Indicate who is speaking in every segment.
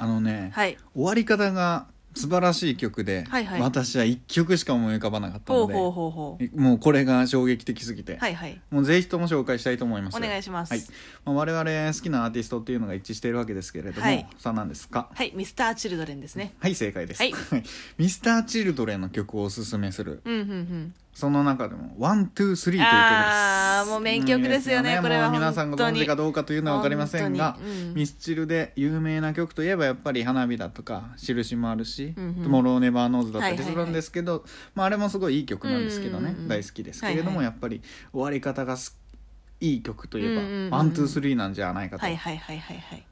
Speaker 1: あのね、
Speaker 2: はい。
Speaker 1: 終わり方が素晴らしい曲で、
Speaker 2: はいはい。
Speaker 1: 私は1曲しか思い浮かばなかったのでもうこれが衝撃的すぎて、
Speaker 2: はいはい。
Speaker 1: もうぜひとも紹介したいと思います。
Speaker 2: お願いします。
Speaker 1: はい。まあ、我々好きなアーティストっていうのが一致しているわけですけれども、
Speaker 2: はい。
Speaker 1: さあ何ですか？
Speaker 2: はい。ミスターチルドレンですね。
Speaker 1: はい正解です、
Speaker 2: はい。
Speaker 1: ミスターチルドレンの曲をおすすめする。
Speaker 2: うんうんうん
Speaker 1: その中でも「 One Two Three」という曲です。
Speaker 2: あーもう名曲ですよねこれは。
Speaker 1: 皆さんご存知かどうかというのは分かりませんが、ミスチルで有名な曲といえばやっぱり「花火」だとか「印」もあるし「
Speaker 2: うんうん。
Speaker 1: Tomorrow never knows」だったりするんですけど、まあ、あれもすごいいい曲なんですけどね、大好きですけれども、やっぱり終わり方がすごいい曲といえば
Speaker 2: うんうんうんうん「
Speaker 1: ワン・トゥー・スリー」なんじゃないかと、
Speaker 2: はいはいはいはいはい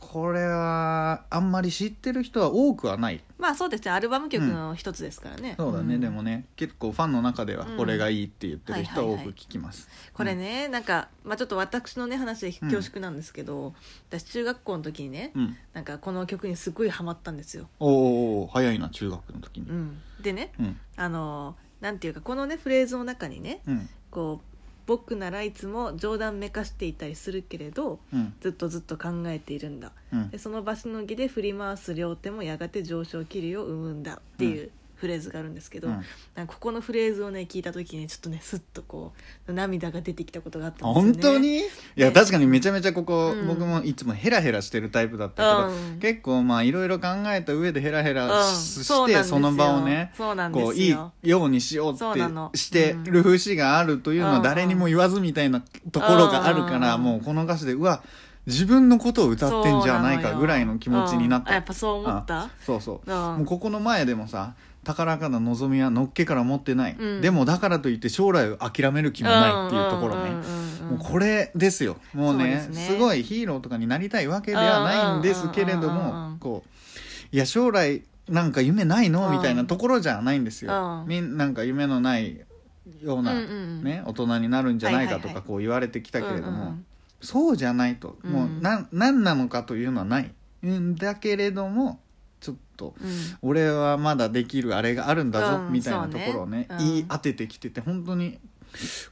Speaker 1: これはあんまり知ってる人は多くはない。
Speaker 2: まあそうですねアルバム曲の一つですからね、
Speaker 1: そうだね、
Speaker 2: ん。
Speaker 1: でもね結構ファンの中ではこれがいいって言ってる人は多く聞きます、
Speaker 2: これね、なんか、まあ、ちょっと私のね話で恐縮なんですけど、私中学校の時にね、
Speaker 1: うん。
Speaker 2: なんかこの曲にすごいハマったんですよ、
Speaker 1: おーおー早いな中学の時に。
Speaker 2: うん、でね
Speaker 1: うん。
Speaker 2: あのなんていうかこのねフレーズの中にね
Speaker 1: うん。
Speaker 2: こう僕ならいつも冗談めかしていたりするけれど
Speaker 1: うん。
Speaker 2: ずっとずっと考えているんだ。
Speaker 1: うん。
Speaker 2: でその場しのぎで振り回す両手もやがて上昇気流を生むんだっていうフレーズがあるんですけど、
Speaker 1: うん。
Speaker 2: なんかここのフレーズをね聞いた時にちょっとねスッとこう涙が出てきたことがあったんですよね。
Speaker 1: 本当に？いや
Speaker 2: ね
Speaker 1: 確かにめちゃめちゃここ、
Speaker 2: うん。
Speaker 1: 僕もいつもヘラヘラしてるタイプだったけど、
Speaker 2: うん。
Speaker 1: 結構まあいろいろ考えた上でヘラヘラ
Speaker 2: うん。
Speaker 1: し,、
Speaker 2: そうなんですよ。
Speaker 1: てその場をね
Speaker 2: そうなんですよ。
Speaker 1: こういいようにしよう
Speaker 2: そうなの
Speaker 1: ってしてる節があるというのは
Speaker 2: うん。
Speaker 1: 誰にも言わずみたいなところがあるから、
Speaker 2: うん。
Speaker 1: もうこの歌詞でうわ自分のことを歌ってんじゃないかぐらいの気持ちになった。
Speaker 2: うん。あやっぱそう思った？
Speaker 1: あそうそう、
Speaker 2: うん。
Speaker 1: もうここの前でもさ高らかな望みはのっけから持ってない、
Speaker 2: うん。
Speaker 1: でもだからといって将来を諦める気もないっていうところね、もうこれですよ。もうね
Speaker 2: そうですね。
Speaker 1: すごいヒーローとかになりたいわけではないんですけれど
Speaker 2: うんうんうんうんうん。
Speaker 1: もこういや将来なんか夢ないの？
Speaker 2: うん。
Speaker 1: みたいなところじゃないんですよ。
Speaker 2: うん。
Speaker 1: みんなんか夢のないような、
Speaker 2: うんうん
Speaker 1: ね、大人になるんじゃないかと
Speaker 2: はいはいはい。
Speaker 1: かこう言われてきたけれども、
Speaker 2: うんうん
Speaker 1: そうじゃないと。もう
Speaker 2: うん。
Speaker 1: なん何なのかというのはない。んだけれどもちょっと
Speaker 2: うん。
Speaker 1: 俺はまだできるあれがあるんだぞ、
Speaker 2: うん
Speaker 1: みたいなところをね言い当ててきてて本当に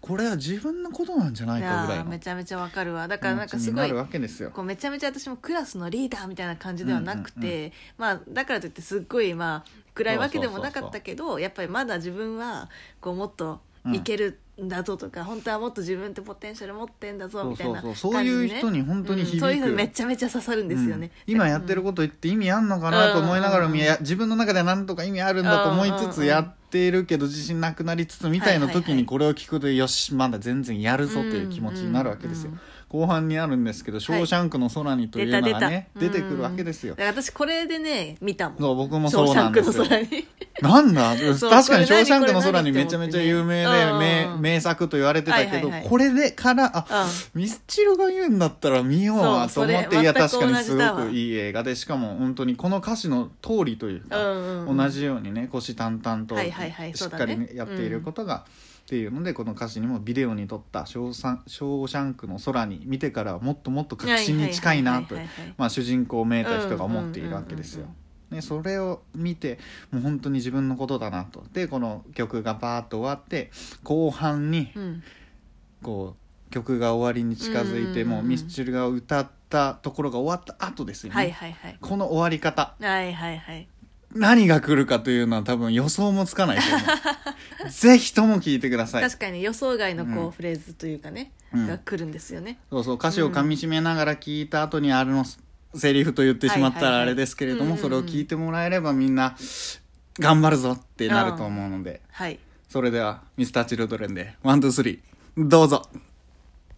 Speaker 1: これは自分のことなんじゃない
Speaker 2: い
Speaker 1: かぐらい
Speaker 2: めちゃめちゃわかるわ。だからなんかすごこ
Speaker 1: わけですよ。
Speaker 2: うめちゃめちゃ私もクラスのリーダーみたいな感じではなくて、まあだからといってすっごいまあ暗いわけでもなかったけどやっぱりまだ自分はこうもっといけるんだぞとか、本当はもっと自分ってポテンシャル持ってんだぞみたいな
Speaker 1: そうそういう人に本当に響く、
Speaker 2: うんそういうのめちゃめちゃ刺さるんですよね、
Speaker 1: うん。今やってること言って意味あんのかなと思いながら、
Speaker 2: うん。
Speaker 1: 自分の中ではなんとか意味あるんだと思いつつ
Speaker 2: うん
Speaker 1: やっているけど自信なくなりつつみたいな時にこれを聞くとよしまだ全然やるぞという気持ちになるわけですよ、
Speaker 2: うんうん
Speaker 1: 後半にあるんですけど「ショーシャンクの空に」というのがね、
Speaker 2: 出
Speaker 1: てくるわけですよ。
Speaker 2: 私これでね見たもん。
Speaker 1: そう僕もそうなんですよ。なんだ？確かに「ショーシャンクの空に」
Speaker 2: 何
Speaker 1: めちゃめちゃ有名で
Speaker 2: うん
Speaker 1: 名名作と言われてたけど、
Speaker 2: はいはいはい。
Speaker 1: これでからあ、
Speaker 2: うん。
Speaker 1: ミスチルが言うんだったら見ようわと思っていや確かにすごくいい映画でしかも本当にこの歌詞の通りというか、同じようにね虎視眈々と
Speaker 2: はいはいはい
Speaker 1: しっかりねやっていることが、っていうのでこの歌詞にもビデオに撮ったショーサン「シャンクの空に」見てからはもっともっと確信に近いなと主人公をめいた人が思っているわけですよ。ね、それを見てもう本当に自分のことだなと。でこの曲がバーッと終わって後半に
Speaker 2: うん。
Speaker 1: こう曲が終わりに近づいて、
Speaker 2: うんうんうん。
Speaker 1: もうミスチルが歌ったところが終わった後ですよね、
Speaker 2: はいはいはい。
Speaker 1: この終わり方。
Speaker 2: はいはいはい。
Speaker 1: 何が来るかというのは多分予想もつかないと思う ぜひとも聞いてください。
Speaker 2: 確かに予想外のこう、
Speaker 1: うん。
Speaker 2: フレーズというかね、
Speaker 1: うん。
Speaker 2: が来るんですよね。
Speaker 1: そうそう歌詞をかみしめながら聞いた後にあれのセリフと言ってしまったらあれですけれども、それを聞いてもらえればみんな頑張るぞってなると思うので、
Speaker 2: はい。
Speaker 1: それでは Mr.Children でワンツースリーどうぞ